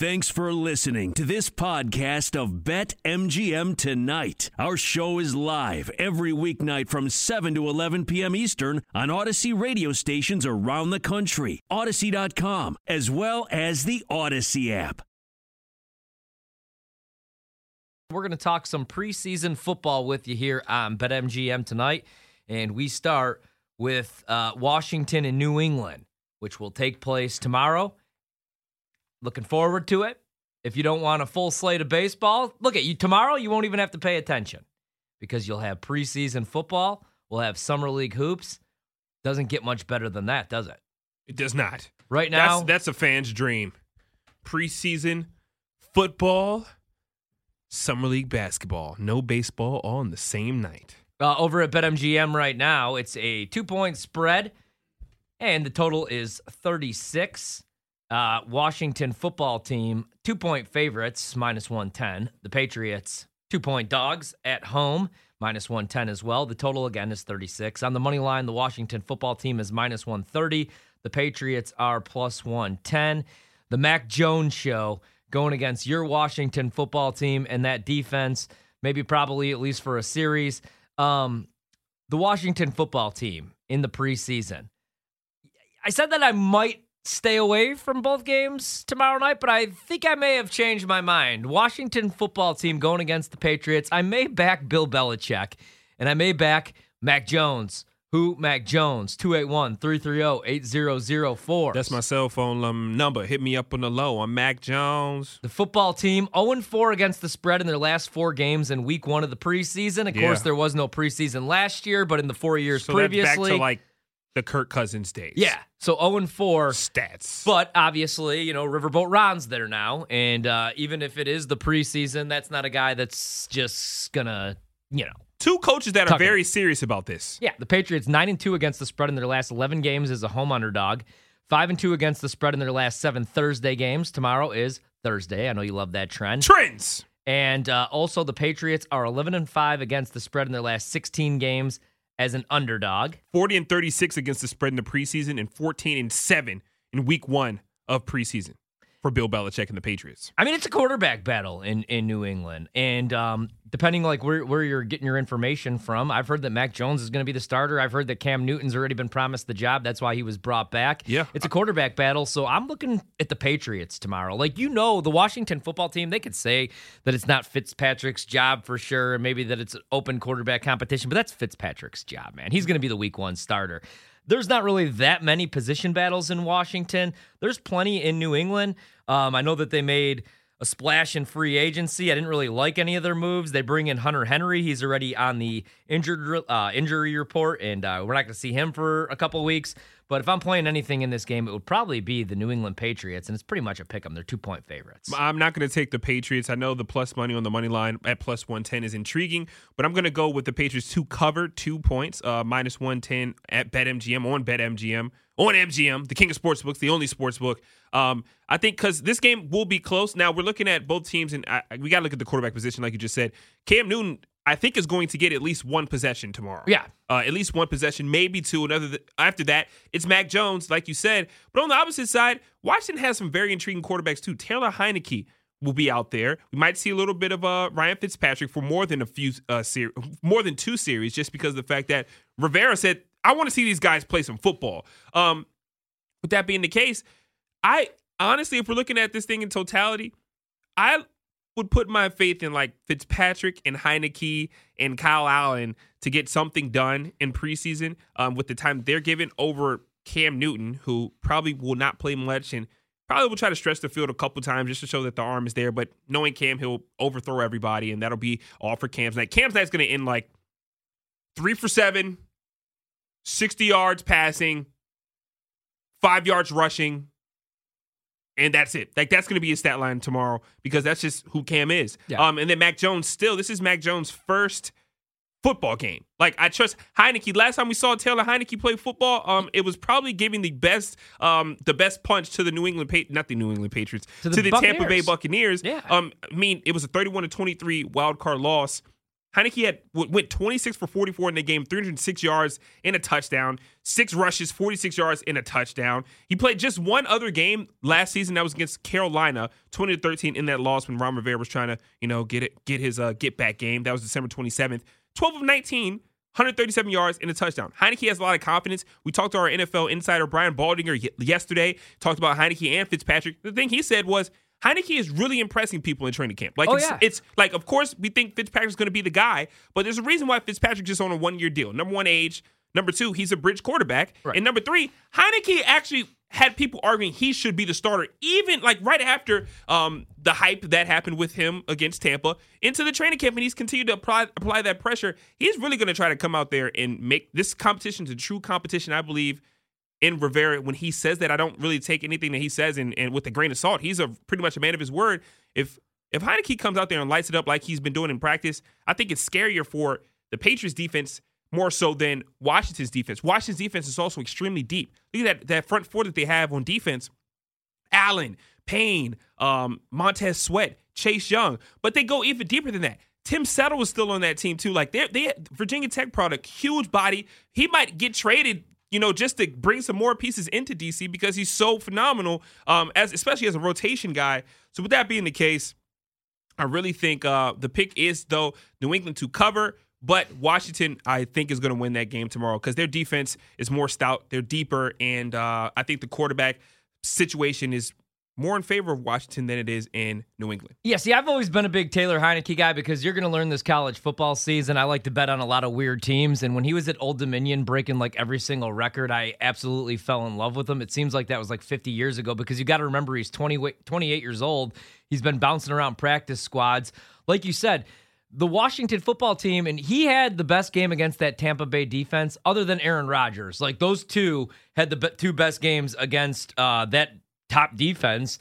Thanks for listening to this podcast of Bet MGM Tonight. Our show is live every weeknight from 7 to 11 p.m. Eastern on Audacy radio stations around the country, Audacy.com, as well as the Odyssey app. We're going to talk some preseason football with you here on Bet MGM tonight. And we start with uh, Washington and New England, which will take place tomorrow. Looking forward to it. If you don't want a full slate of baseball, look at you tomorrow. You won't even have to pay attention because you'll have preseason football. We'll have summer league hoops. Doesn't get much better than that, does it? It does not. Right now, That's that's a fan's dream. Preseason football, summer league basketball, no baseball all on the same night. uh, over at BetMGM right now, it's a two point spread, and the total is 36. Uh, Washington football team, two point favorites, minus 110. The Patriots, two point dogs at home, minus 110 as well. The total again is 36. On the money line, the Washington football team is minus 130. The Patriots are plus 110. The Mac Jones show going against your Washington football team and that defense, maybe probably at least for a series. Um, the Washington football team in the preseason. I said that I might stay away from both games tomorrow night, but I think I may have changed my mind. Washington football team going against the Patriots. I may back Bill Belichick and I may back Mac Jones. Who Mac Jones? 281 330 8004. That's my cell phone um, number. Hit me up on the low. I'm Mac Jones. The football team 0 4 against the spread in their last four games in week one of the preseason. Of Yeah. course, there was no preseason last year, but in the four years So previously. back to like the Kirk Cousins days. yeah. So 0 and 4. Stats. But obviously, you know, Riverboat Ron's there now. And uh, even if it is the preseason, that's not a guy that's just going to, you know. Two coaches that are it. very serious about this. Yeah, the Patriots 9 and 2 against the spread in their last 11 games as a home underdog. 5 and 2 against the spread in their last 7 Thursday games. Tomorrow is Thursday. I know you love that trend. Trends. And uh, also, the Patriots are 11 and 5 against the spread in their last 16 games as an underdog. 40 and 36 against the spread in the preseason and 14 and 7 in week one of preseason for Bill Belichick and the Patriots. I mean, it's a quarterback battle in, in New England, and um, depending like where, where you're getting your information from, I've heard that Mac Jones is going to be the starter. I've heard that Cam Newton's already been promised the job. That's why he was brought back. Yeah. it's a quarterback battle. So I'm looking at the Patriots tomorrow. Like you know, the Washington football team, they could say that it's not Fitzpatrick's job for sure, and maybe that it's an open quarterback competition, but that's Fitzpatrick's job, man. He's going to be the Week One starter. There's not really that many position battles in Washington. There's plenty in New England. Um, I know that they made a splash in free agency. I didn't really like any of their moves. They bring in Hunter Henry. He's already on the injured uh, injury report, and uh, we're not going to see him for a couple weeks. But if I'm playing anything in this game, it would probably be the New England Patriots, and it's pretty much a pick 'em. They're two point favorites. I'm not going to take the Patriots. I know the plus money on the money line at plus 110 is intriguing, but I'm going to go with the Patriots to cover two points, uh, minus 110 at BetMGM on BetMGM on MGM, the king of sportsbooks, the only sportsbook. Um, I think because this game will be close. Now we're looking at both teams, and I, we got to look at the quarterback position, like you just said. Cam Newton, I think, is going to get at least one possession tomorrow. Yeah. uh, at least one possession, maybe two. Another th- after that, it's Mac Jones, like you said. But on the opposite side, Washington has some very intriguing quarterbacks too. Taylor Heinicke will be out there. We might see a little bit of uh, Ryan Fitzpatrick for more than a few uh, ser- more than two series, just because of the fact that Rivera said, "I want to see these guys play some football." Um, with that being the case, I honestly, if we're looking at this thing in totality, I would put my faith in like Fitzpatrick and Heinicke and Kyle Allen to get something done in preseason um, with the time they're given over Cam Newton, who probably will not play much and probably will try to stretch the field a couple times just to show that the arm is there. But knowing Cam, he'll overthrow everybody, and that'll be all for Cam's night. Cam's night's going to end like three for seven, 60 yards passing, five yards rushing, and that's it. Like that's going to be his stat line tomorrow because that's just who Cam is. Yeah. Um, and then Mac Jones still. This is Mac Jones' first football game. Like I trust Heinicke. Last time we saw Taylor Heinicke play football, um, it was probably giving the best, um, the best punch to the New England, pa- not the New England Patriots, To to the the, Tampa Bay Buccaneers. Buccaneers. Yeah. Um, I mean, it was a thirty-one to twenty-three wild card loss Heinicke had went 26 for 44 in the game, 306 yards and a touchdown, six rushes, 46 yards and a touchdown. He played just one other game last season that was against Carolina, 20 to 13 in that loss when Ron Rivera was trying to, you know, get it get his uh, get back game. That was December 27th. 12 of 19, 137 yards and a touchdown. Heinicke has a lot of confidence. We talked to our NFL insider Brian Baldinger yesterday, talked about Heinicke and Fitzpatrick. The thing he said was Heinicke is really impressing people in training camp. Like Oh, it's, yeah. it's like, of course, we think Fitzpatrick's going to be the guy, but there's a reason why Fitzpatrick's just on a one year deal. Number one, age. Number two, he's a bridge quarterback. Right. And number three, Heinicke actually had people arguing he should be the starter, even like right after um, the hype that happened with him against Tampa into the training camp, and he's continued to apply apply that pressure. He's really going to try to come out there and make this competition to true competition. I believe in Rivera when he says that. I don't really take anything that he says and, and with a grain of salt. He's a pretty much a man of his word. If if Heinicke comes out there and lights it up like he's been doing in practice, I think it's scarier for the Patriots defense more so than Washington's defense. Washington's defense is also extremely deep. Look at that, that front four that they have on defense. Allen, Payne, um, Montez Sweat, Chase Young, but they go even deeper than that. Tim Settle was still on that team too. Like they, they Virginia Tech product, huge body. He might get traded, you know, just to bring some more pieces into DC because he's so phenomenal, um, as especially as a rotation guy. So with that being the case, I really think uh, the pick is though New England to cover, but Washington I think is going to win that game tomorrow because their defense is more stout, they're deeper, and uh, I think the quarterback situation is more in favor of Washington than it is in New England. Yeah, see, I've always been a big Taylor Heinicke guy because you're going to learn this college football season. I like to bet on a lot of weird teams. And when he was at Old Dominion breaking like every single record, I absolutely fell in love with him. It seems like that was like 50 years ago because you got to remember he's 20, 28 years old. He's been bouncing around practice squads. Like you said, the Washington football team, and he had the best game against that Tampa Bay defense, other than Aaron Rodgers. Like those two had the two best games against uh, that top defense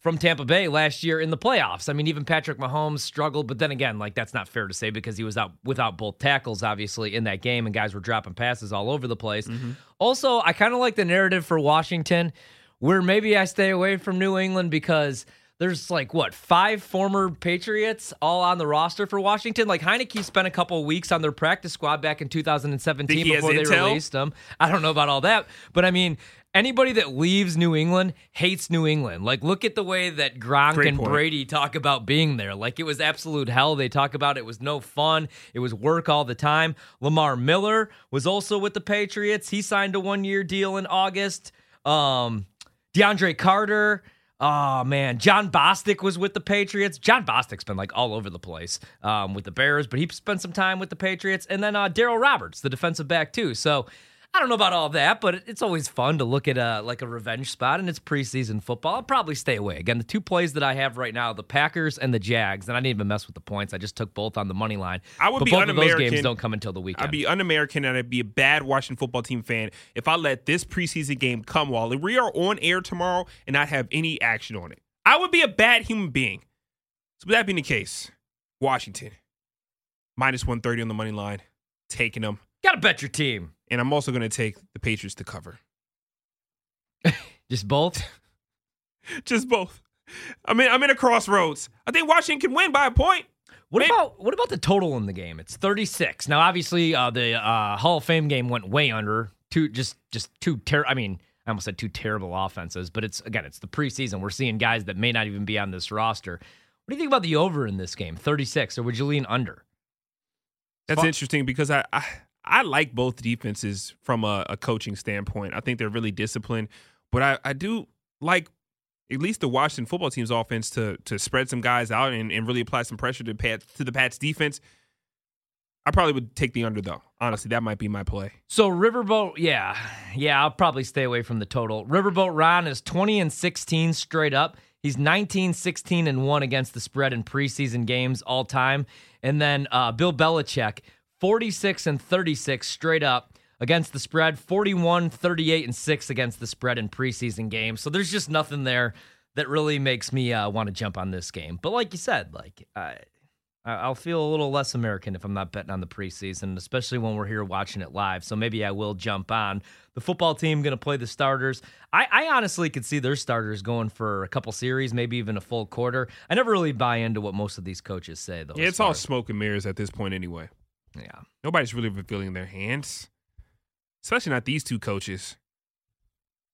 from Tampa Bay last year in the playoffs. I mean, even Patrick Mahomes struggled, but then again, like that's not fair to say because he was out without both tackles, obviously, in that game, and guys were dropping passes all over the place. Mm-hmm. Also, I kind of like the narrative for Washington, where maybe I stay away from New England because there's like what five former Patriots all on the roster for Washington. Like Heinicke spent a couple weeks on their practice squad back in 2017 Think he has before they intel? released them. I don't know about all that, but I mean. Anybody that leaves New England hates New England. Like, look at the way that Gronk Great and point. Brady talk about being there. Like, it was absolute hell. They talk about it was no fun. It was work all the time. Lamar Miller was also with the Patriots. He signed a one year deal in August. Um, DeAndre Carter. Oh man, Jon Bostic was with the Patriots. Jon Bostic's been like all over the place um, with the Bears, but he spent some time with the Patriots. And then uh, Darryl Roberts, the defensive back too. So I don't know about all that, but it's always fun to look at a like a revenge spot, and it's preseason football. I'll probably stay away. Again, the two plays that I have right now, the Packers and the Jags, and I didn't even mess with the points. I just took both on the money line. I would but be both of those games don't come until the weekend. I'd be un-American and I'd be a bad Washington football team fan if I let this preseason game come while we are on air tomorrow and not have any action on it. I would be a bad human being. So with that being the case, Washington minus 130 on the money line, taking them. Gotta bet your team. And I'm also going to take the Patriots to cover. Just both. Just both. I mean, I'm in a crossroads. I think Washington can win by a point. What Maybe- about what about the total in the game? It's 36. Now, obviously, uh, the uh, Hall of Fame game went way under. Two just just two ter- I mean, I almost said two terrible offenses, but it's again, it's the preseason. We're seeing guys that may not even be on this roster. What do you think about the over in this game? 36, or would you lean under? That's Fun- interesting because I, I I like both defenses from a, a coaching standpoint. I think they're really disciplined, but I, I do like at least the Washington football team's offense to to spread some guys out and, and really apply some pressure to Pat to the Pats defense. I probably would take the under though. Honestly, that might be my play. So Riverboat, yeah, yeah, I'll probably stay away from the total. Riverboat Ron is 20 and 16 straight up. He's 19, 16 and one against the spread in preseason games all time. And then uh, Bill Belichick, 46 and 36 straight up against the spread, 41, 38 and six against the spread in preseason games. So there's just nothing there that really makes me uh, want to jump on this game. But like you said, like. I- will feel a little less American if I'm not betting on the preseason, especially when we're here watching it live. So maybe I will jump on. The football team going to play the starters. I, I honestly could see their starters going for a couple series, maybe even a full quarter. I never really buy into what most of these coaches say, though. Yeah, it's all smoke and mirrors at this point, anyway. Yeah. Nobody's really revealing their hands, especially not these two coaches.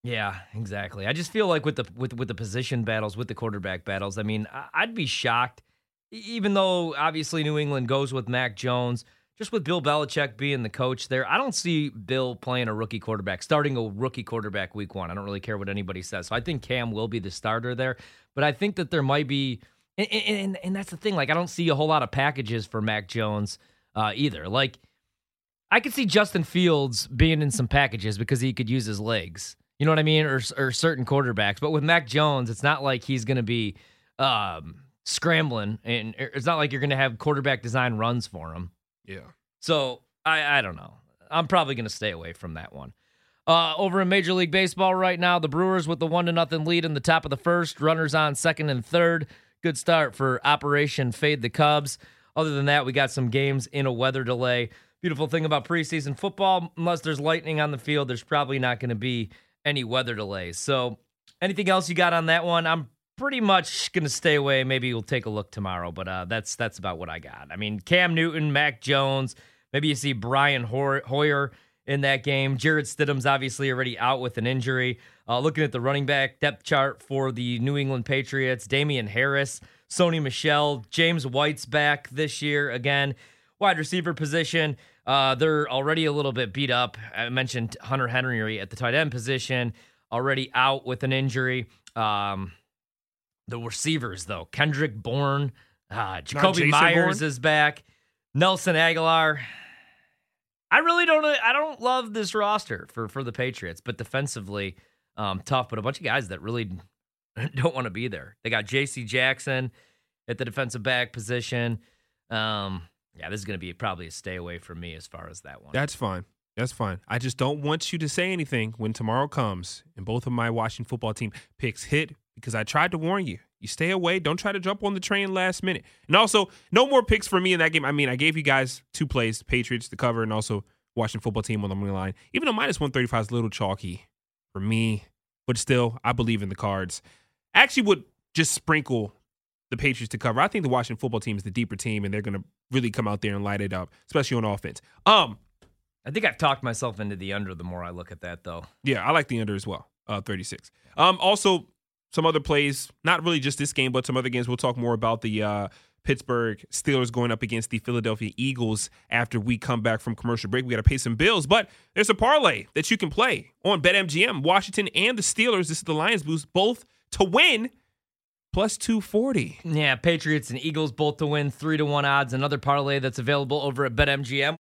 Yeah, exactly. I just feel like with the with with the position battles, with the quarterback battles, I mean, I'd be shocked, even though obviously New England goes with Mac Jones. Just with Bill Belichick being the coach there, I don't see Bill playing a rookie quarterback, starting a rookie quarterback week one. I don't really care what anybody says. So I think Cam will be the starter there, but I think that there might be, and, and, and that's the thing. Like I don't see a whole lot of packages for Mac Jones uh, either. Like I could see Justin Fields being in some packages because he could use his legs. You know what I mean? Or, or certain quarterbacks. But with Mac Jones, it's not like he's going to be um, scrambling, and it's not like you're going to have quarterback design runs for him. Yeah. So I, I don't know. I'm probably going to stay away from that one. Uh, over in Major League Baseball right now, the Brewers with the one to nothing lead in the top of the first. Runners on second and third. Good start for Operation Fade the Cubs. Other than that, we got some games in a weather delay. Beautiful thing about preseason football, unless there's lightning on the field, there's probably not going to be any weather delays. So, anything else you got on that one? I'm pretty much going to stay away. Maybe we'll take a look tomorrow, but uh, that's that's about what I got. I mean, Cam Newton, Mac Jones. Maybe you see Brian Hoyer in that game. Jarrett Stidham's obviously already out with an injury. Uh, looking at the running back depth chart for the New England Patriots, Damien Harris, Sony Michel, James White's back this year again. Wide receiver position. Uh, they're already a little bit beat up. I mentioned Hunter Henry at the tight end position, already out with an injury. Um, the receivers, though, Kendrick Bourne, uh, Jakobi Meyers Bourne? is back, Nelson Agholor. I really don't. I don't love this roster for for the Patriots, but defensively, um, tough. But a bunch of guys that really don't want to be there. They got J.C. Jackson at the defensive back position. Um, yeah, this is going to be probably a stay away from me as far as that one. That's fine. That's fine. I just don't want you to say anything when tomorrow comes and both of my Washington football team picks hit because I tried to warn you. You stay away. Don't try to jump on the train last minute. And also, no more picks for me in that game. I mean, I gave you guys two plays, Patriots to cover, and also Washington football team on the money line. Even though minus 135 is a little chalky for me, but still, I believe in the cards. I actually would just sprinkle the Patriots to cover. I think the Washington football team is the deeper team, and they're going to really come out there and light it up, especially on offense. Um, I think I've talked myself into the under the more I look at that, though. Yeah, I like the under as well. Uh, 36. Um, also, some other plays, not really just this game, but some other games. We'll talk more about the uh, Pittsburgh Steelers going up against the Philadelphia Eagles after we come back from commercial break. We got to pay some bills, but there's a parlay that you can play on BetMGM. Washington and the Steelers. This is the Lions boost, both to win plus 240. Yeah, Patriots and Eagles both to win, three to one odds. Another parlay that's available over at BetMGM.